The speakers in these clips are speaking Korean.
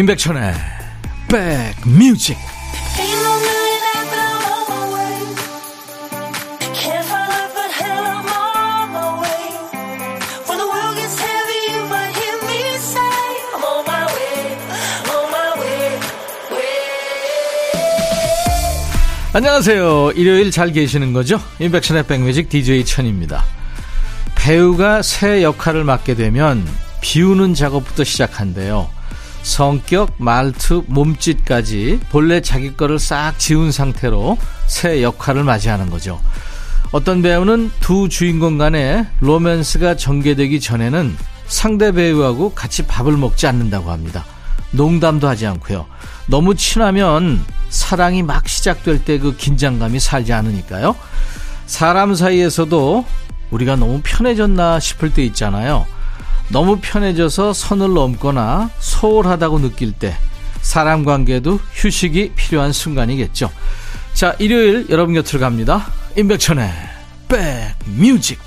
임백천의 백뮤직 안녕하세요. 일요일 잘 계시는 거죠? 임백천의 백뮤직 DJ 천입니다. 배우가 새 역할을 맡게 되면 비우는 작업부터 시작한대요. 성격, 말투, 몸짓까지 본래 자기 거를 싹 지운 상태로 새 역할을 맞이하는 거죠. 어떤 배우는 두 주인공 간에 로맨스가 전개되기 전에는 상대 배우하고 같이 밥을 먹지 않는다고 합니다. 농담도 하지 않고요. 너무 친하면 사랑이 막 시작될 때 그 긴장감이 살지 않으니까요. 사람 사이에서도 우리가 너무 편해졌나 싶을 때 있잖아요. 너무 편해져서 선을 넘거나 소홀하다고 느낄 때 사람 관계도 휴식이 필요한 순간이겠죠. 자, 일요일 여러분 곁으로 갑니다. 임백천의 백뮤직.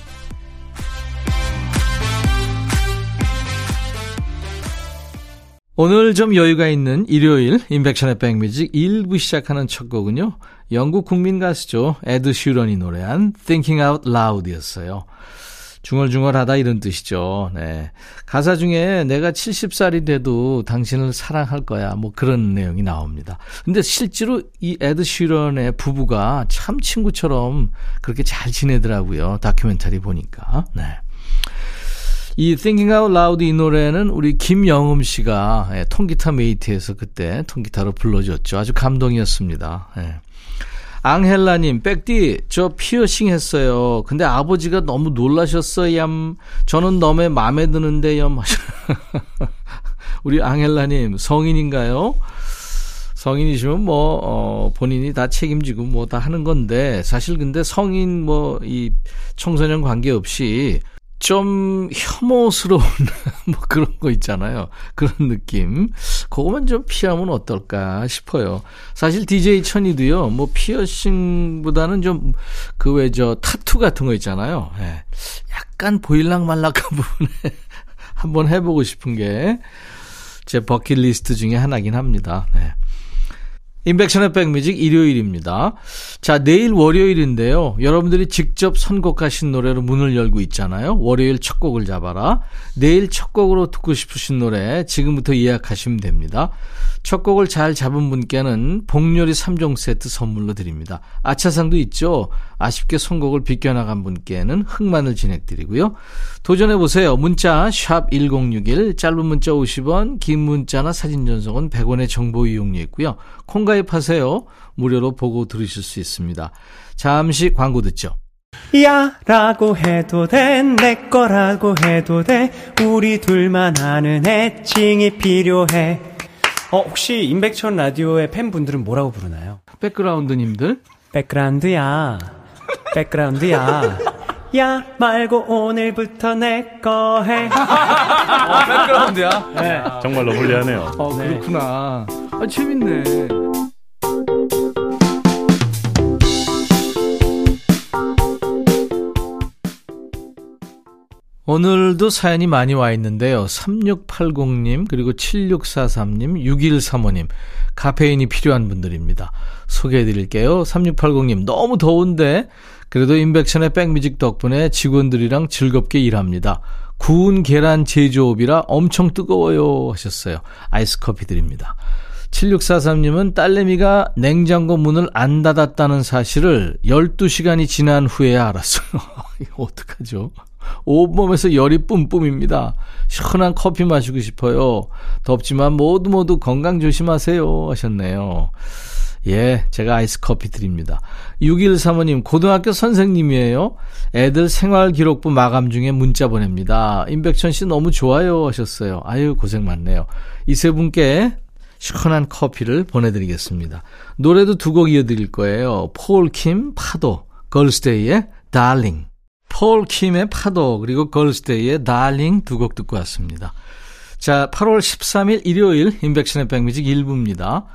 오늘 좀 여유가 있는 일요일 임백천의 백뮤직 1부 시작하는 첫 곡은요. 영국 국민 가수죠. 에드 시런이 노래한 Thinking Out Loud이었어요. 중얼중얼하다 이런 뜻이죠. 네. 가사 중에 내가 70살이 돼도 당신을 사랑할 거야. 뭐 그런 내용이 나옵니다. 근데 실제로 이 에드 시런의 부부가 참 친구처럼 그렇게 잘 지내더라고요. 다큐멘터리 보니까. 네. 이 Thinking Out Loud 이 노래는 우리 김영음 씨가 예, 통기타 mate에서 그때 통기타로 불러줬죠. 아주 감동이었습니다. 예. 앙헬라님, 백디, 저 피어싱 했어요. 근데 아버지가 너무 놀라셨어요. 저는 너무 마음에 드는데요. 우리 앙헬라님, 성인인가요? 성인이시면 뭐, 어, 본인이 다 책임지고 뭐 다 하는 건데, 사실 근데 성인 뭐, 이 청소년 관계없이 좀 혐오스러운 뭐 그런 거 있잖아요. 그런 느낌. 그거만 좀 피하면 어떨까 싶어요. 사실 DJ 천이도요. 뭐 피어싱보다는 좀그왜저 타투 같은 거 있잖아요. 예. 약간 보일락 말락한 부분에 한번 해보고 싶은 게 제 버킷리스트 중에 하나긴 합니다. 네. 인백션의 백뮤직 일요일입니다. 자, 내일 월요일인데요. 여러분들이 직접 선곡하신 노래로 문을 열고 있잖아요. 월요일 첫 곡을 잡아라. 내일 첫 곡으로 듣고 싶으신 노래 지금부터 예약하시면 됩니다. 첫 곡을 잘 잡은 분께는 복요리 3종 세트 선물로 드립니다. 아차상도 있죠. 아쉽게 선곡을 비껴나간 분께는 흑마늘 진행드리고요. 도전해보세요. 문자 1061, 짧은 문자 50원, 긴 문자나 사진 전송은 100원의 정보 이용료 있고요. 콩 가입하세요. 무료로 보고 들으실 수 있습니다. 잠시 광고 듣죠. 야 라고 해도 돼 내 거라고 해도 돼 우리 둘만 아는 애칭이 필요해 어, 혹시 임백천 라디오의 팬분들은 뭐라고 부르나요? 백그라운드님들? 백그라운드야. 백그라운드야. 야 말고 오늘부터 내 거 해. 어, 백그라운드야? 네. 정말로 불리하네요. 어, 그렇구나. 아, 재밌네. 오늘도 사연이 많이 와 있는데요. 3680님, 그리고 7643님, 6135님, 카페인이 필요한 분들입니다. 소개해 드릴게요. 3680님, 너무 더운데, 그래도 인백션의 백뮤직 덕분에 직원들이랑 즐겁게 일합니다. 구운 계란 제조업이라 엄청 뜨거워요 하셨어요. 아이스 커피 드립니다. 7643님은 딸내미가 냉장고 문을 안 닫았다는 사실을 12시간이 지난 후에야 알았어요. 이거 어떡하죠? 온몸에서 열이 뿜뿜입니다. 시원한 커피 마시고 싶어요. 덥지만 모두 모두 건강 조심하세요. 하셨네요. 예, 제가 아이스 커피 드립니다. 6135님, 고등학교 선생님이에요. 애들 생활기록부 마감 중에 문자 보냅니다. 임백천 씨 너무 좋아요. 하셨어요. 아유, 고생 많네요. 이 세 분께 시원한 커피를 보내드리겠습니다. 노래도 두 곡 이어드릴 거예요. 폴킴 파도, 걸스데이의 달링. 폴 킴의 파도 그리고 걸스데이의 달링 두 곡 듣고 왔습니다. 자, 8월 13일 일요일 인백션의 백뮤직 1부입니다.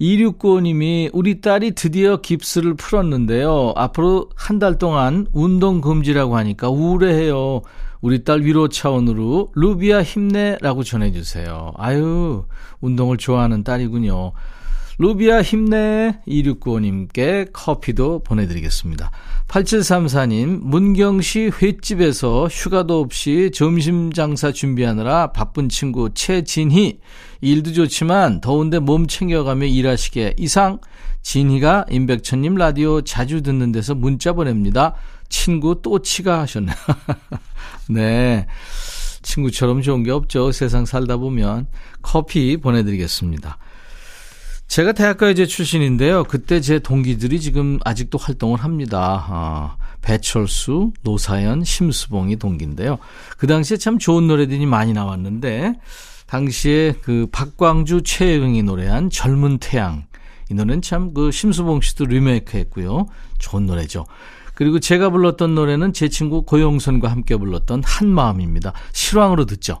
2695님이 우리 딸이 드디어 깁스를 풀었는데요. 앞으로 한 달 동안 운동 금지라고 하니까 우울해해요. 우리 딸 위로 차원으로 루비아 힘내라고 전해주세요. 아유, 운동을 좋아하는 딸이군요. 루비아 힘내 2695님께 커피도 보내드리겠습니다. 8734님, 문경시 횟집에서 휴가도 없이 점심 장사 준비하느라 바쁜 친구 최진희. 일도 좋지만 더운데 몸 챙겨가며 일하시게 이상 진희가 임백천님 라디오 자주 듣는 데서 문자 보냅니다. 친구 또 치가 하셨네요. 네. 친구처럼 좋은 게 없죠. 세상 살다 보면 커피 보내드리겠습니다. 제가 대학가요제 출신인데요. 그때 제 동기들이 지금 아직도 활동을 합니다. 아, 배철수, 노사연, 심수봉이 동기인데요. 그 당시에 참 좋은 노래들이 많이 나왔는데, 당시에 그 박광주, 최영이 노래한 젊은 태양. 이 노래는 참 그 심수봉 씨도 리메이크 했고요. 좋은 노래죠. 그리고 제가 불렀던 노래는 제 친구 고용선과 함께 불렀던 한마음입니다. 실황으로 듣죠.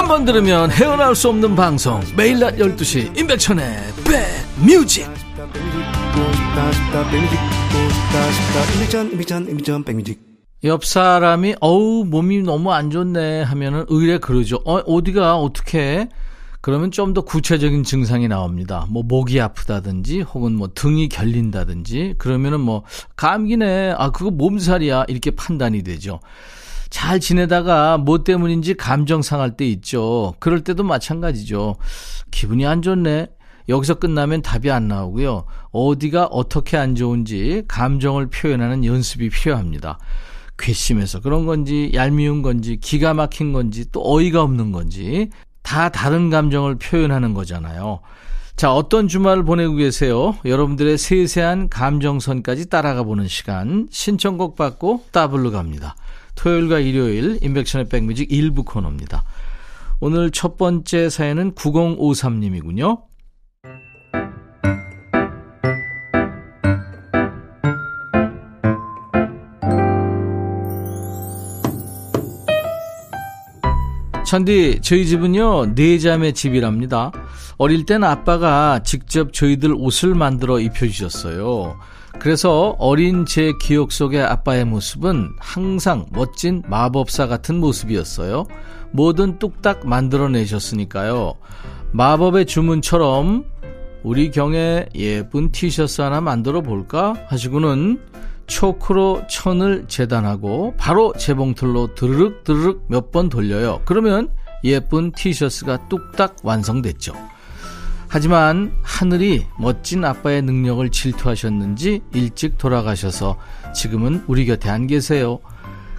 한 번 들으면 헤어나올 수 없는 방송 매일 낮 12시 임백천의 백뮤직 옆 사람이 어우 몸이 너무 안 좋네 하면은 의뢰 그러죠. 어 어디가 어떻게 그러면 좀 더 구체적인 증상이 나옵니다. 뭐 목이 아프다든지 혹은 뭐 등이 결린다든지 그러면은 뭐 감기네. 아 그거 몸살이야. 이렇게 판단이 되죠. 잘 지내다가 뭐 때문인지 감정 상할 때 있죠. 그럴 때도 마찬가지죠. 기분이 안 좋네. 여기서 끝나면 답이 안 나오고요. 어디가 어떻게 안 좋은지 감정을 표현하는 연습이 필요합니다. 괘씸해서 그런 건지 얄미운 건지 기가 막힌 건지 또 어이가 없는 건지 다 다른 감정을 표현하는 거잖아요. 자, 어떤 주말을 보내고 계세요? 여러분들의 세세한 감정선까지 따라가 보는 시간 신청곡 받고 따블로 갑니다. 토요일과 일요일 인백션의 백뮤직 일부 코너입니다. 오늘 첫 번째 사연은 9053님이군요. 천디, 저희 집은요, 네 자매 집이랍니다. 어릴 땐 아빠가 직접 저희들 옷을 만들어 입혀주셨어요. 그래서 어린 제 기억 속의 아빠의 모습은 항상 멋진 마법사 같은 모습이었어요. 뭐든 뚝딱 만들어내셨으니까요. 마법의 주문처럼 우리 경에 예쁜 티셔츠 하나 만들어 볼까 하시고는 초크로 천을 재단하고 바로 재봉틀로 드르륵 드르륵 몇 번 돌려요. 그러면 예쁜 티셔츠가 뚝딱 완성됐죠. 하지만 하늘이 멋진 아빠의 능력을 질투하셨는지 일찍 돌아가셔서 지금은 우리 곁에 안 계세요.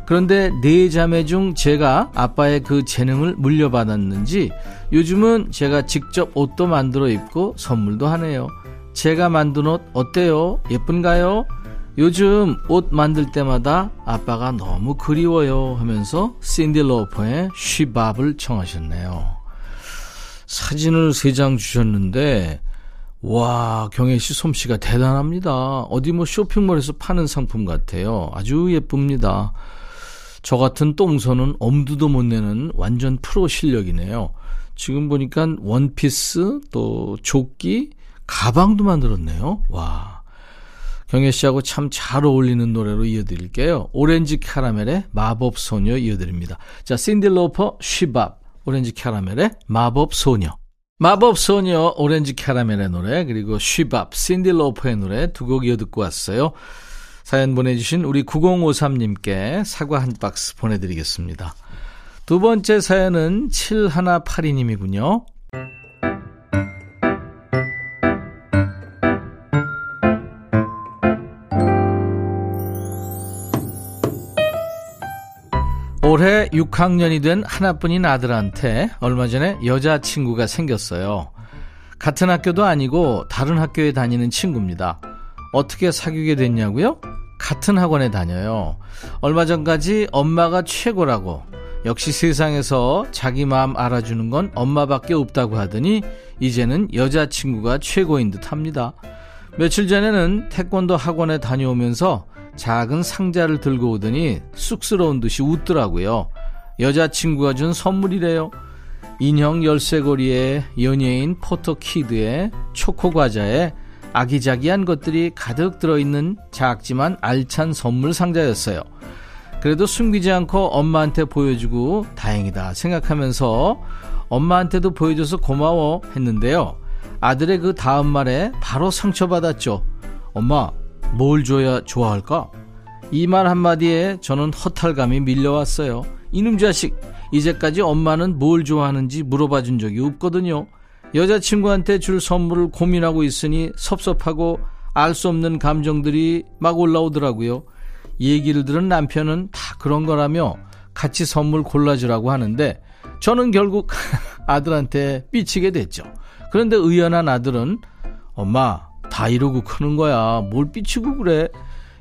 그런데 네 자매 중 제가 아빠의 그 재능을 물려받았는지 요즘은 제가 직접 옷도 만들어 입고 선물도 하네요. 제가 만든 옷 어때요? 예쁜가요? 요즘 옷 만들 때마다 아빠가 너무 그리워요 하면서 신디 로퍼의 쉬밥을 청하셨네요. 사진을 세 장 주셨는데 와 경혜 씨 솜씨가 대단합니다. 어디 뭐 쇼핑몰에서 파는 상품 같아요. 아주 예쁩니다. 저 같은 똥손은 엄두도 못 내는 완전 프로 실력이네요. 지금 보니까 원피스 또 조끼 가방도 만들었네요. 와. 경혜 씨하고 참 잘 어울리는 노래로 이어드릴게요. 오렌지 캐러멜의 마법 소녀 이어드립니다. 자, 신디 로퍼 She Bop 오렌지 캐러멜의 마법 소녀. 마법 소녀 오렌지 캐러멜의 노래 그리고 She Bop 신디 로퍼의 노래 두 곡 이어 듣고 왔어요. 사연 보내주신 우리 9053님께 사과 한 박스 보내드리겠습니다. 두 번째 사연은 7182님이군요. 6학년이 된 하나뿐인 아들한테 얼마 전에 여자친구가 생겼어요. 같은 학교도 아니고 다른 학교에 다니는 친구입니다. 어떻게 사귀게 됐냐고요? 같은 학원에 다녀요. 얼마 전까지 엄마가 최고라고 역시 세상에서 자기 마음 알아주는 건 엄마밖에 없다고 하더니 이제는 여자친구가 최고인 듯 합니다. 며칠 전에는 태권도 학원에 다녀오면서 작은 상자를 들고 오더니 쑥스러운 듯이 웃더라고요. 여자친구가 준 선물이래요. 인형 열쇠고리에 연예인 포토키드에 초코과자에 아기자기한 것들이 가득 들어있는 작지만 알찬 선물 상자였어요. 그래도 숨기지 않고 엄마한테 보여주고 다행이다 생각하면서 엄마한테도 보여줘서 고마워 했는데요. 아들의 그 다음 말에 바로 상처받았죠. 엄마, 뭘 줘야 좋아할까? 이 말 한마디에 저는 허탈감이 밀려왔어요. 이놈 자식, 이제까지 엄마는 뭘 좋아하는지 물어봐 준 적이 없거든요. 여자친구한테 줄 선물을 고민하고 있으니 섭섭하고 알 수 없는 감정들이 막 올라오더라고요. 얘기를 들은 남편은 다 그런 거라며 같이 선물 골라주라고 하는데 저는 결국 아들한테 삐치게 됐죠. 그런데 의연한 아들은 엄마 다 이러고 크는 거야. 뭘 삐치고 그래.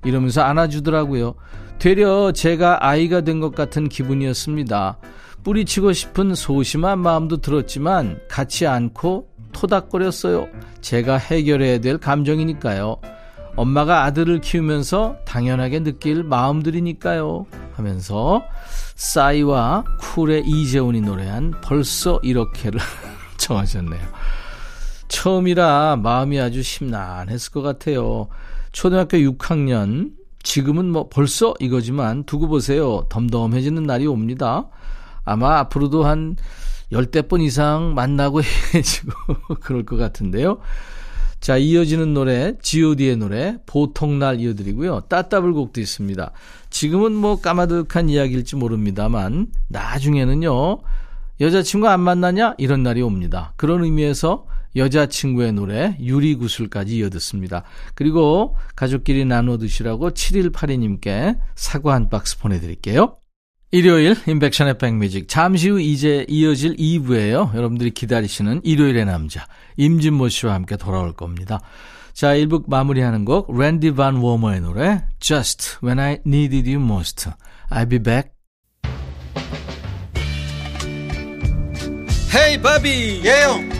이러면서 안아주더라고요. 되려 제가 아이가 된 것 같은 기분이었습니다. 뿌리치고 싶은 소심한 마음도 들었지만 같이 안고 토닥거렸어요. 제가 해결해야 될 감정이니까요. 엄마가 아들을 키우면서 당연하게 느낄 마음들이니까요. 하면서 싸이와 쿨의 이재훈이 노래한 벌써 이렇게를 청하셨네요. 처음이라 마음이 아주 심란했을 것 같아요. 초등학교 6학년, 지금은 뭐 벌써 이거지만 두고 보세요. 덤덤해지는 날이 옵니다. 아마 앞으로도 한 열대 번 이상 만나고 해지고 그럴 것 같은데요. 자, 이어지는 노래, god의 노래, 보통날 이어드리고요. 따따블곡도 있습니다. 지금은 뭐 까마득한 이야기일지 모릅니다만, 나중에는요, 여자친구 안 만나냐? 이런 날이 옵니다. 그런 의미에서 여자친구의 노래, 유리구슬까지 이어듣습니다. 그리고 가족끼리 나눠 드시라고 7182님께 사과 한 박스 보내드릴게요. 일요일 인백션의 백뮤직 잠시 후 이제 이어질 2부예요. 여러분들이 기다리시는 일요일의 남자 임진모 씨와 함께 돌아올 겁니다. 자 1부 마무리하는 곡 랜디 반 워머의 노래 Just When I Needed You Most I'll be back 헤이 바비 예영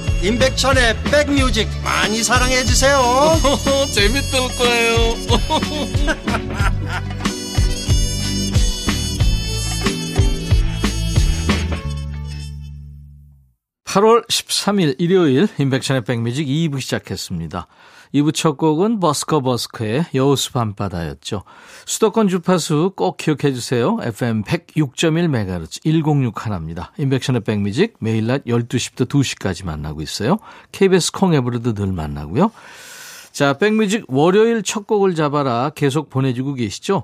임백천의 백뮤직 많이 사랑해 주세요 재밌을 거예요 8월 13일 일요일 인백션의 백뮤직 2부 시작했습니다. 2부 첫 곡은 버스커 버스커의 여우수 밤바다였죠. 수도권 주파수 꼭 기억해 주세요. FM 106.1MHz 106 하나입니다. 인백션의 백뮤직 매일 낮 12시부터 2시까지 만나고 있어요. KBS 콩앱으로도 늘 만나고요. 자, 백뮤직 월요일 첫 곡을 잡아라 계속 보내주고 계시죠.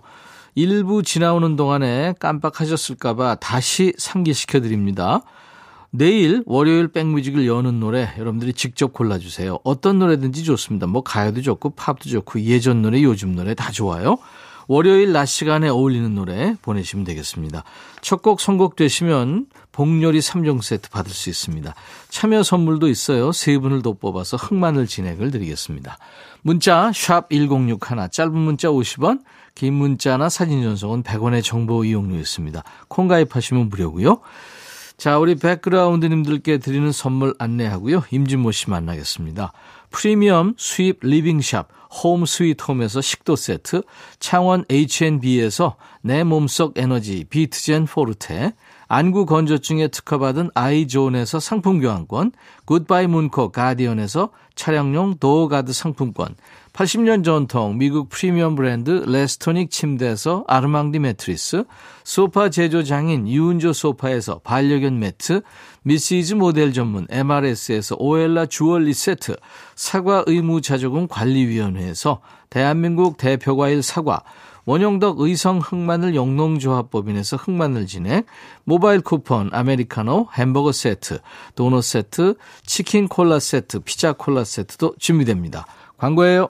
일부 지나오는 동안에 깜빡하셨을까봐 다시 상기시켜 드립니다. 내일 월요일 백뮤직을 여는 노래 여러분들이 직접 골라주세요. 어떤 노래든지 좋습니다. 뭐 가요도 좋고 팝도 좋고 예전 노래 요즘 노래 다 좋아요. 월요일 낮 시간에 어울리는 노래 보내시면 되겠습니다. 첫 곡 선곡되시면 복요리 3종 세트 받을 수 있습니다. 참여 선물도 있어요. 세 분을 더 뽑아서 흑마늘 진행을 드리겠습니다. 문자 1061, 짧은 문자 50원, 긴 문자나 사진 전송은 100원의 정보 이용료 있습니다. 콩 가입하시면 무료고요. 자, 우리 백그라운드님들께 드리는 선물 안내하고요. 임진모 씨 만나겠습니다. 프리미엄 수입 living shop 홈 스위트 홈에서 식도 세트, 창원 H&B에서 내 몸속 에너지 비트젠 포르테, 안구 건조증에 특허받은 아이존에서 상품 교환권, 굿바이 문코 가디언에서 차량용 door guard 상품권, 80년 전통 미국 프리미엄 브랜드 레스토닉 침대에서 아르망디 매트리스, 소파 제조 장인 유운조 소파에서 반려견 매트, 미시즈 모델 전문 MRS에서 오엘라 주얼리 세트, 사과 의무 자조금 관리위원회에서 대한민국 대표과일 사과, 원용덕 의성 흑마늘 영농조합법인에서 흑마늘 진액, 모바일 쿠폰, 아메리카노, 햄버거 세트, 도넛 세트, 치킨 콜라 세트, 피자 콜라 세트도 준비됩니다. 광고예요.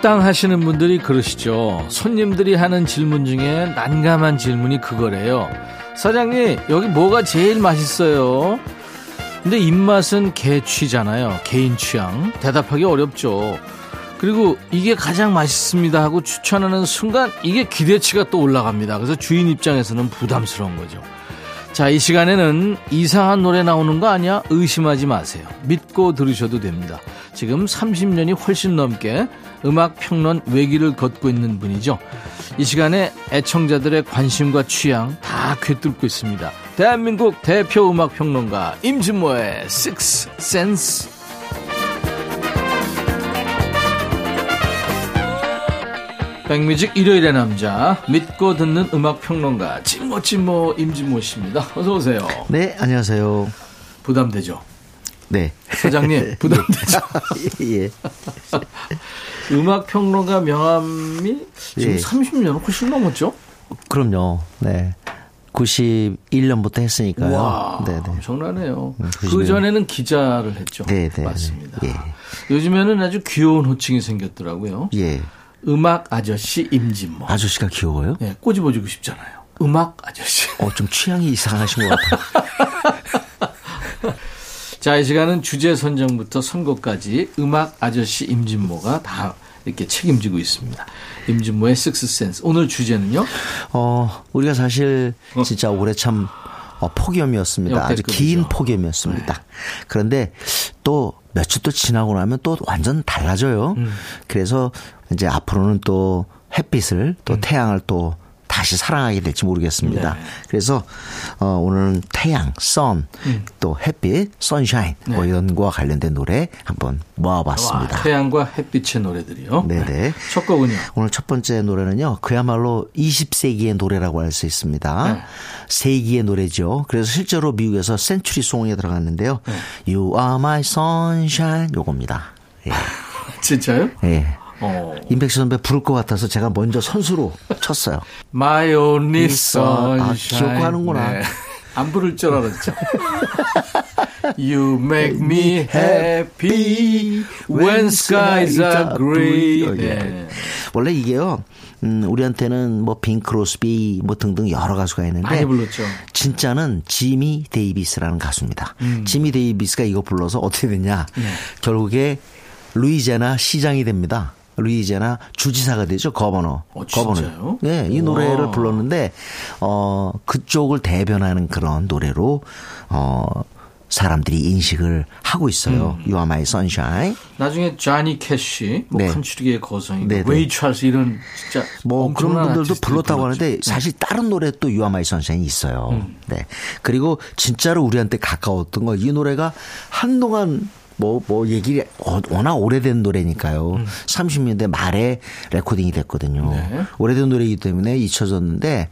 식당 하시는 분들이 그러시죠. 손님들이 하는 질문 중에 난감한 질문이 그거래요. 사장님, 여기 뭐가 제일 맛있어요? 근데 입맛은 개취잖아요. 개인 취향. 대답하기 어렵죠. 그리고 이게 가장 맛있습니다 하고 추천하는 순간 이게 기대치가 또 올라갑니다. 그래서 주인 입장에서는 부담스러운 거죠. 자, 이 시간에는 이상한 노래 나오는 거 아니야? 의심하지 마세요. 믿고 들으셔도 됩니다. 지금 30년이 훨씬 넘게 음악 평론 외길을 걷고 있는 분이죠. 이 시간에 애청자들의 관심과 취향 다 꿰뚫고 있습니다. 대한민국 대표 음악 평론가 임진모의 Six Sense. 백뮤직 일요일의 남자 믿고 듣는 음악 평론가 찐모 찐모 임진모 씨입니다. 어서 오세요. 네, 안녕하세요. 부담되죠? 네. 사장님 부담되죠? 예. 음악 평론가 명함이 지금 예. 30년 훨씬 넘었죠? 그럼요. 네. 91년부터 했으니까요. 와, 네, 네. 엄청나네요. 음, 그 90년. 전에는 기자를 했죠. 네, 네, 맞습니다. 네. 요즘에는 아주 귀여운 호칭이 생겼더라고요. 예. 음악 아저씨 임진모. 아저씨가 귀여워요? 네, 꼬집어주고 싶잖아요. 음악 아저씨. 어, 좀 취향이 이상하신 것 같아요. 자, 이 시간은 주제 선정부터 선곡까지 음악 아저씨 임진모가 다 이렇게 책임지고 있습니다. 임진모의 식스센스. 오늘 주제는요? 어, 우리가 사실 진짜 올해 참 어, 폭염이었습니다. 아주. 긴 폭염이었습니다. 그런데 또 며칠 또 지나고 나면 또 완전 달라져요. 음. 그래서 이제 앞으로는 또 햇빛을 또 음. 태양을 또 다시 사랑하게 될지 모르겠습니다. 네. 그래서 어, 오늘은 태양, 선, 음. 또 햇빛, 선샤인 뭐 네. 이런 거와 관련된 노래 한번 모아봤습니다. 와, 태양과 햇빛의 노래들이요. 네네. 첫 곡은요? 오늘 첫 번째 노래는요, 그야말로 20세기의 노래라고 할 수 있습니다. 네. 세기의 노래죠. 그래서 실제로 미국에서 센츄리 송에 들어갔는데요. 네. You are my sunshine. 요겁니다. 예. 진짜요? 예. 어. 임백수 선배 부를 것 같아서 제가 먼저 선수로 쳤어요. My only 있어. 아. 기억하는구나. 네. 안 부를 줄 알았죠. You make me happy when skies are gray. 예. 네. 원래 이게요, 음, 우리한테는 뭐 빙 크로스비 뭐 등등 여러 가수가 있는데 많이 불렀죠. 진짜는 지미 데이비스라는 가수입니다. 음. 지미 데이비스가 이거 불러서 어떻게 됐냐? 네. 결국에 루이지애나 시장이 됩니다. 루이지애나 주지사가 되죠. Governor. 어, governor. 네, 이 와. 노래를 불렀는데 어 그쪽을 대변하는 그런 노래로 어 사람들이 인식을 하고 있어요. 음. You are my sunshine. 나중에 자니 캐시, 뭐 네. country의 거성이, 네, 네. 레이 찰스 이런 진짜 뭐 그런 분들도 불렀다고 불렀죠. 하는데 사실 다른 노래 또 You Are My Sunshine이 있어요. 음. 네. 그리고 진짜로 우리한테 가까웠던 거 이 노래가 한동안 뭐, 뭐, 얘기, 어, 워낙 오래된 노래니까요. 30년대 말에 레코딩이 됐거든요. 음. 네. 오래된 노래이기 때문에 잊혀졌는데,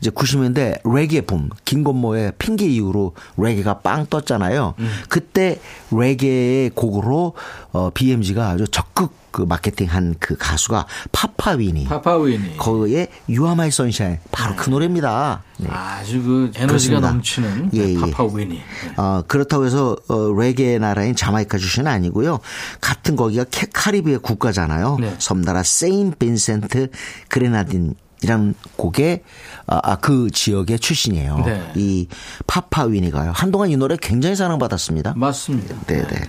이제 90년대 레게 붐, 김건모의 핑계 이후로 레게가 빵 떴잖아요. 음. 그때 레게의 곡으로, 어, BMG가 아주 적극 그 마케팅한 그 가수가 파파위니. 파파위니. 거기에 My Sunshine 바로 그 노래입니다. 네. 아주 그 에너지가 그렇습니다. 넘치는 예, 예. 파파위니. 어, 그렇다고 해서 어, 레게 나라인 자마이카 출신은 아니고요. 같은 거기가 캐- 카리브해 국가잖아요. 네. 섬나라 세인 빈센트 그레나딘이라는 곳의 아, 아, 그 지역의 출신이에요. 네. 이 파파위니가요. 한동안 이 노래 굉장히 사랑받았습니다. 맞습니다. 네, 네.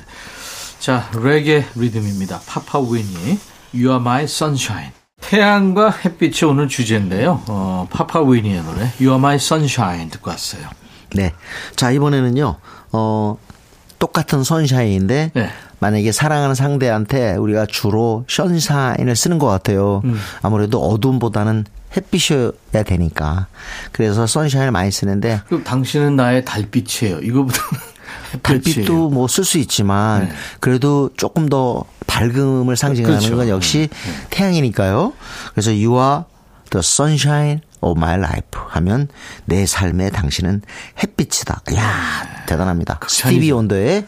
자, 레게 리듬입니다. 파파 위니, You Are My Sunshine. 태양과 햇빛이 오늘 주제인데요. 어, 파파 위니의 노래, You Are My Sunshine 듣고 왔어요. 네. 자, 이번에는요, 어, 똑같은 선샤인인데, 네. 만약에 사랑하는 상대한테 우리가 주로 선샤인을 쓰는 것 같아요. 음. 아무래도 어둠보다는 햇빛이어야 되니까. 그래서 선샤인을 많이 쓰는데, 그럼 당신은 나의 달빛이에요. 이거보다는. 달빛도 뭐 쓸 수 있지만, 네. 그래도 조금 더 밝음을 상징하는 그렇죠. 건 역시 태양이니까요. 그래서 are the sunshine of my life 하면 내 삶에 당신은 햇빛이다. 이야, 대단합니다. 스티비 원더의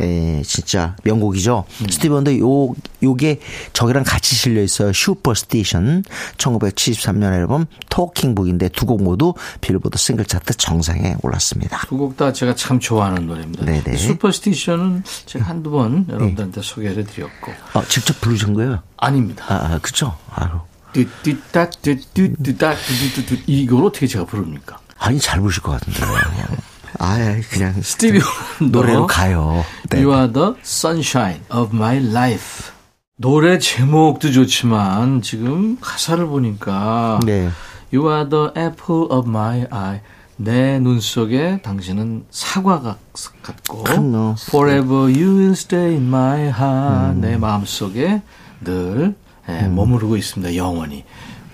에, 진짜 명곡이죠. 스티비 원더 요 요게 저기랑 같이 실려 있어요. Superstition 1973년 앨범 Talking Book인데 두 곡 모두 빌보드 싱글 차트 정상에 올랐습니다. 두 곡 다 제가 참 좋아하는 노래입니다. 네네. Superstition은 제가 한두 번 여러분들한테 소개를 드렸고. 어, 직접 부르신 거예요? 아닙니다. 아, 아 그죠? 아유. 뚜뚜따 뚜뚜뚜따 뚜뚜뚜 이걸 어떻게 제가 부릅니까? 아니 잘 부르실 것 같은데. 아, 그냥 스티비 원더. 노래로 가요. 네. You are the sunshine of my life. 노래 제목도 좋지만 지금 가사를 보니까 네. You are the apple of my eye. 내 눈 속에 당신은 사과 같- 같고 그럼요. Forever you will stay in my heart. 음. 내 마음 속에 늘 예, 머무르고 있습니다. 영원히.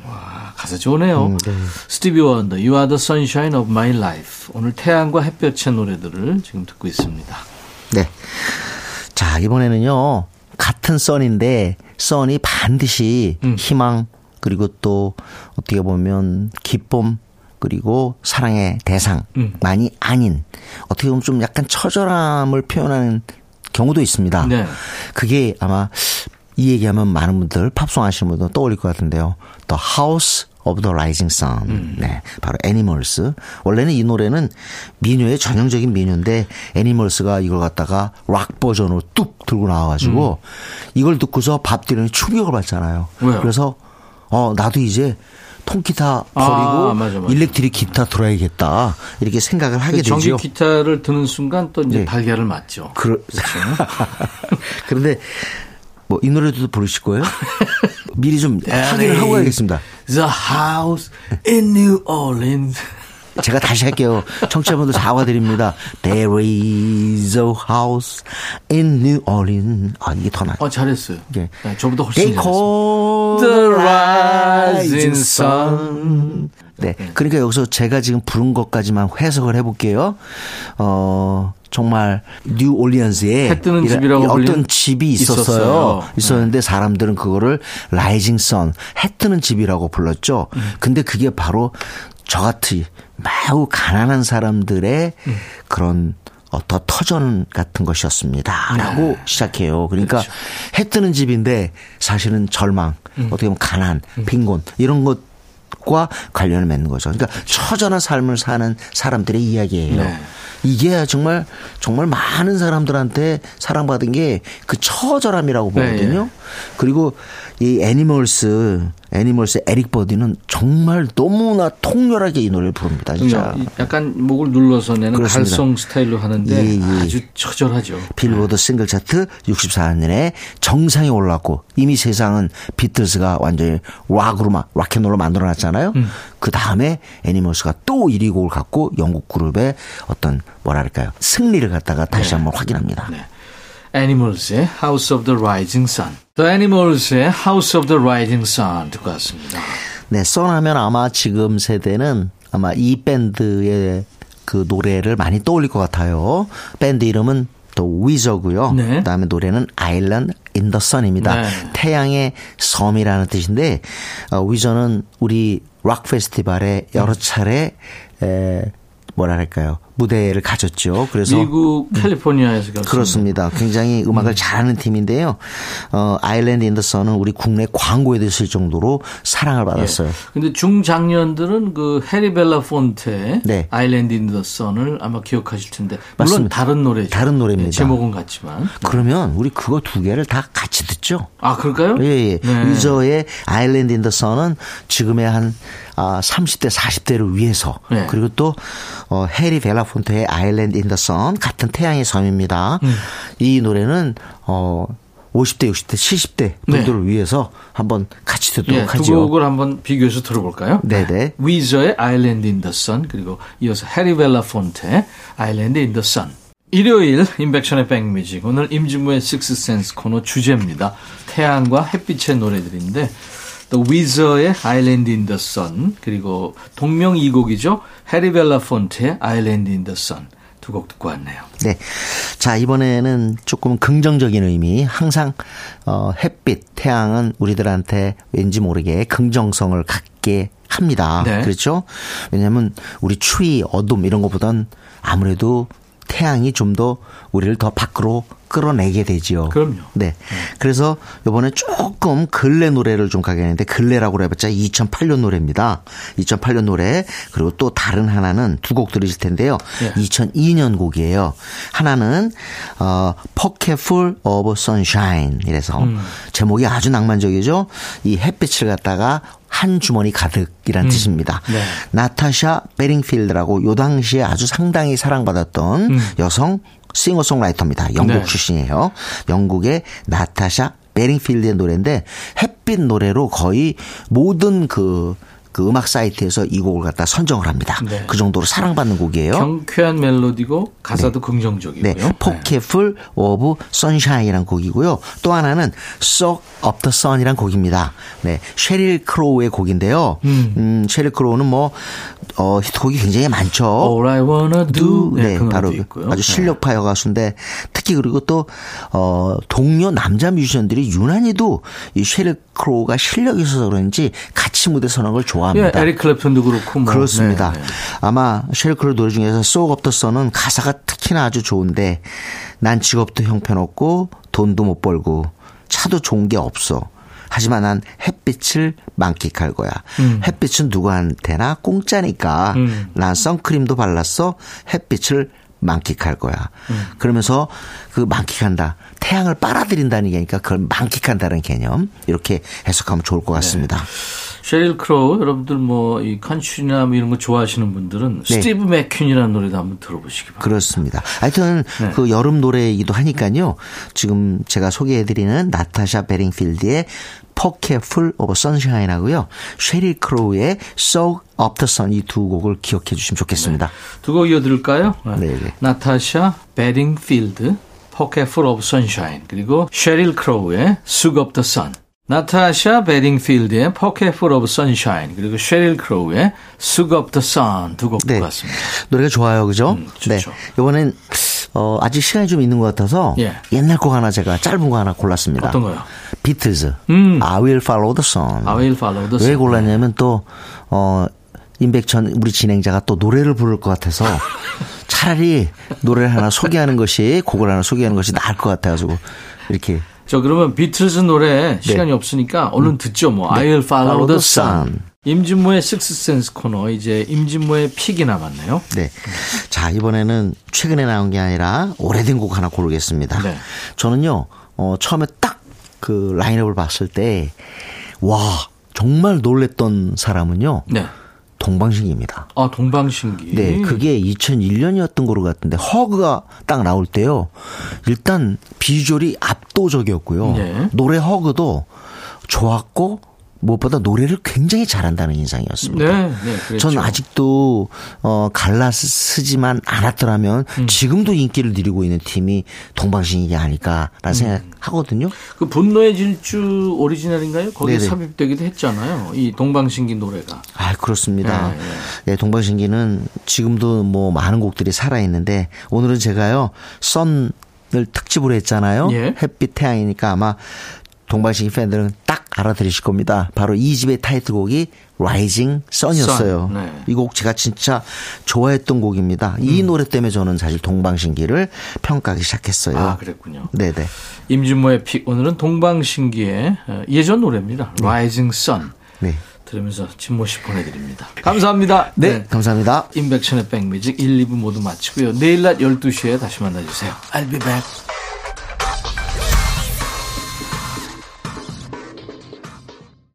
와 가사 좋네요. 음, 네. 스티비 원더 You are the sunshine of my life. 오늘 태양과 햇볕의 노래들을 지금 듣고 있습니다. 네. 자, 이번에는요. 같은 썬인데 썬이 반드시 음. 희망 그리고 또 어떻게 보면 기쁨 그리고 사랑의 대상만이 아닌 어떻게 보면 좀 약간 처절함을 표현하는 경우도 있습니다. 네. 그게 아마 이 얘기하면 많은 분들 팝송 하시는 분들 떠올릴 것 같은데요. The House of the Rising Sun. 네. 바로 애니멀스. 원래는 이 노래는 민요의 전형적인 민요인데 애니멀스가 이걸 갖다가 락 버전으로 뚝 들고 나와가지고 이걸 듣고서 밥 딜런이 충격을 받잖아요. 왜요? 그래서 어, 나도 이제 통기타 아, 버리고 맞아, 맞아. 일렉트릭 기타 들어야겠다. 이렇게 생각을 하게 그 전기 되죠. 기타를 드는 순간 또 이제 네. 달걀을 맞죠. 그러... 그런데 뭐 이 노래도 부르실 거예요? 미리 좀 확인을 하고 가야겠습니다. The house in New Orleans. 제가 다시 할게요. 청취자분들 사과드립니다. There is a house in New Orleans. 아 이게 더 나요. 어 잘했어요. 예. 네, 저보다 훨씬 잘했어요. call The rising sun. sun. 네. 그러니까 여기서 제가 지금 부른 것까지만 해석을 해볼게요. 어, 정말 뉴 올리언스에 해 뜨는 집이라고 어떤 집이 있었어요. 있었어요. 네. 있었는데 사람들은 그거를 Rising Sun, 해 뜨는 집이라고 불렀죠. 음. 근데 그게 바로 저같이 매우 가난한 사람들의 음. 그런 어떤 터전 같은 것이었습니다. 라고 시작해요. 그러니까 네. 그렇죠. 해 뜨는 집인데 사실은 절망, 음. 어떻게 보면 가난, 빈곤 이런 것과 관련을 맺는 거죠. 그러니까 처절한 삶을 사는 사람들의 이야기예요. 네. 이게 정말 정말 많은 사람들한테 사랑받은 게 그 처절함이라고 네, 보거든요. 그리고 이 애니멀스 애니멀스 에릭 버든은 정말 너무나 통렬하게 이 노래를 부릅니다. 진짜. 이- 약간 목을 눌러서 내는 그렇습니다. 발성 스타일로 하는데 예, 예. 아주 처절하죠. 빌보드 싱글 차트 64년에 정상에 올랐고 이미 세상은 비틀스가 완전히 락으로 막 락앤롤로 만들어 놨잖아요. 음. 그 다음에 애니멀스가 또 1위 곡을 갖고 영국 그룹의 어떤 뭐랄까요 승리를 갖다가 다시 한번 확인합니다. 네. Animals의 House of the Rising Sun. The Animals의 House of the Rising Sun 듣고 왔습니다. 네, 써나면 아마 지금 세대는 아마 이 밴드의 그 노래를 많이 떠올릴 것 같아요. 밴드 이름은 또 위저고요. 네. 그다음에 노래는 Island in the Sun입니다. 네. 태양의 섬이라는 뜻인데 어, 위저는 우리 락 페스티벌에 여러 차례 에, 뭐랄까요 무대를 가졌죠. 그래서 미국 캘리포니아에서 결성. 그렇습니다. 굉장히 음악을 잘하는 팀인데요. 어, Island in the Sun은 우리 국내 광고에도 쓸 정도로 사랑을 받았어요. 예. 근데 중장년들은 그 해리 벨라폰테 네. Island in the Sun을 아마 기억하실 텐데 물론 맞습니다. 다른 노래죠. 다른 노래입니다. 예, 제목은 같지만. 그러면 우리 그거 두 개를 다 같이 듣죠. 아 그럴까요? 예, 예. 네. 위저의 Island in the Sun은 지금의 한 아, 30대, 40대를 위해서 네. 그리고 또 어, 해리 벨라폰테의 Island in the Sun 같은 태양의 섬입니다. 음. 이 노래는 어 50대, 60대, 70대 분들을 위해서 한번 같이 듣도록 네. 예, 두 하죠. 곡을 한번 비교해서 들어볼까요? 네네. 위저의 Island in the Sun 그리고 이어서 해리 벨라폰테 Island in the Sun. 일요일 임백천의 백뮤직 오늘 임진모의 식스센스 코너 주제입니다. 태양과 햇빛의 노래들인데 또 위저의 Island in the Sun 그리고 동명 이곡이죠. 해리 벨라 폰테의 아일랜드 인더선두곡 듣고 왔네요. 네. 자, 이번에는 조금 긍정적인 의미, 항상, 어, 햇빛, 태양은 우리들한테 왠지 모르게 긍정성을 갖게 합니다. 네. 그렇죠? 왜냐면 우리 추위, 어둠 이런 것보단 아무래도 태양이 좀 더 우리를 더 밖으로 끌어내게 되지요. 그럼요. 네. 그래서 이번에 조금 근래 노래를 좀 가겠는데 근래라고 해봤자 2008년 노래입니다. 2008년 노래 그리고 또 다른 하나는 두 곡 들으실 텐데요. 예. 2002년 곡이에요. 하나는 어 Pocketful of Sunshine 이래서 음. 제목이 아주 낭만적이죠. 이 햇빛을 갖다가 한 주머니 가득이란 뜻입니다. 네. 나타샤 베딩필드라고 요 당시에 아주 상당히 사랑받았던 여성 싱어송라이터입니다. 영국 네. 출신이에요. 영국의 나타샤 베딩필드의 노래인데 햇빛 노래로 거의 모든 그, 그 음악 사이트에서 이 곡을 갖다 선정을 합니다. 네. 그 정도로 사랑받는 곡이에요. 경쾌한 멜로디고 가사도 긍정적이고요. 네, Pocketful of Sunshine이라는 곡이고요. 또 하나는 Soak Up the Sun이라는 곡입니다. 네, 쉐릴 크로우의 곡인데요. 음, 쉐릴 크로우는 뭐 어, 히트곡이 굉장히 많죠. All I wanna do. 네, 그 바로 있고요. 아주 실력파 여 가수인데 특히 그리고 또 어, 동료 남자 뮤지션들이 유난히도 이 쉐릴 크로우가 실력이 있어서 그런지 같이 무대 서는 걸 예, 좋아 합니다. 에릭 클랩턴도 그렇고 뭐. 그렇습니다. 네, 네. 아마 쉘크로 노래 중에서 Soak Up the Sun은 가사가 특히나 아주 좋은데 난 직업도 형편없고 돈도 못 벌고 차도 좋은 게 없어. 하지만 난 햇빛을 만끽할 거야. 음. 햇빛은 누구한테나 공짜니까 난 선크림도 발랐어. 햇빛을 만끽할 거야. 음. 그러면서 그 만끽한다. 태양을 빨아들인다는 얘기니까 그걸 만끽한다는 개념. 이렇게 해석하면 좋을 것 같습니다. 셰릴 크로우 여러분들 뭐 이 컨츄리나 뭐 이런 거 좋아하시는 분들은 네. 스티브 맥퀸이라는 노래도 한번 들어보시기 바랍니다. 그렇습니다. 하여튼 네. 그 여름 노래이기도 하니까요. 지금 제가 소개해드리는 나타샤 베딩필드의 Pocketful of Sunshine하고요. 쉐릴 크로우의 Soak Up the Sun 이 두 곡을 기억해 주시면 좋겠습니다. 두곡 이어드릴까요? 네, 네. 나타샤 베딩필드 Pocketful of Sunshine 그리고 셰릴 크로우의 Soak Up the Sun 나타샤 베딩필드의 Full of Sunshine 그리고 셰릴 크로우의 Sug of the Sun 두곡 네. 듣고 왔습니다. 노래가 좋아요, 그죠? 음. 네. 이번엔 어, 아직 시간이 좀 있는 것 같아서 예. 옛날 곡 하나 제가 짧은 거 하나 골랐습니다. 어떤 거요? 비틀즈. 음. I Will Follow the Sun. I will follow the 왜 sun. 골랐냐면 또, 어, 임백천 우리 진행자가 또 노래를 부를 것 같아서 차라리 노래를 하나 소개하는 것이, 곡을 하나 소개하는 것이 나을 것 같아가지고 이렇게. 저 그러면 비틀즈 노래 시간이 없으니까 얼른 듣죠. 뭐 I will follow 네. The sun. 임진모의 식스센스 코너 이제 임진모의 픽이 남았네요. 네. 자, 이번에는 최근에 나온 게 아니라 오래된 곡 하나 고르겠습니다. 네. 저는요, 어, 처음에 딱 그 라인업을 봤을 때, 와, 정말 놀랬던 사람은요, 네. 동방신기입니다. 아 동방신기. 네, 그게 2001년이었던 거로 같은데 허그가 딱 나올 때요. 일단 비주얼이 압도적이었고요. 네. 노래 허그도 좋았고 무엇보다 노래를 굉장히 잘한다는 인상이었습니다. 네, 네. 전 아직도 어 갈라 쓰지만 않았더라면 음. 지금도 인기를 누리고 있는 팀이 동방신기 음. 아닐까라는 생각하거든요. 그 분노의 질주 오리지널인가요? 거기에 네네. 삽입되기도 했잖아요. 이 동방신기 노래가. 아, 그렇습니다. 네, 네. 네, 동방신기는 지금도 뭐 많은 곡들이 살아 있는데 오늘은 제가요, 썬을 특집으로 했잖아요. 예. 햇빛 태양이니까 아마 동방신기 팬들은 딱 알아들으실 겁니다. 바로 이 집의 타이틀곡이 Rising Sun이었어요. Sun, 네. 이곡 제가 진짜 좋아했던 곡입니다. 이 노래 때문에 저는 사실 동방신기를 평가하기 시작했어요. 아, 그랬군요. 네네. 임진모의 픽 오늘은 동방신기의 어, 예전 노래입니다. Rising Sun 네. 들으면서 진모 씨 보내드립니다. 감사합니다. 네, 감사합니다. 임백천의 백뮤직 1, 2부 모두 마치고요. 내일 낮 12시에 다시 만나주세요. I'll be back.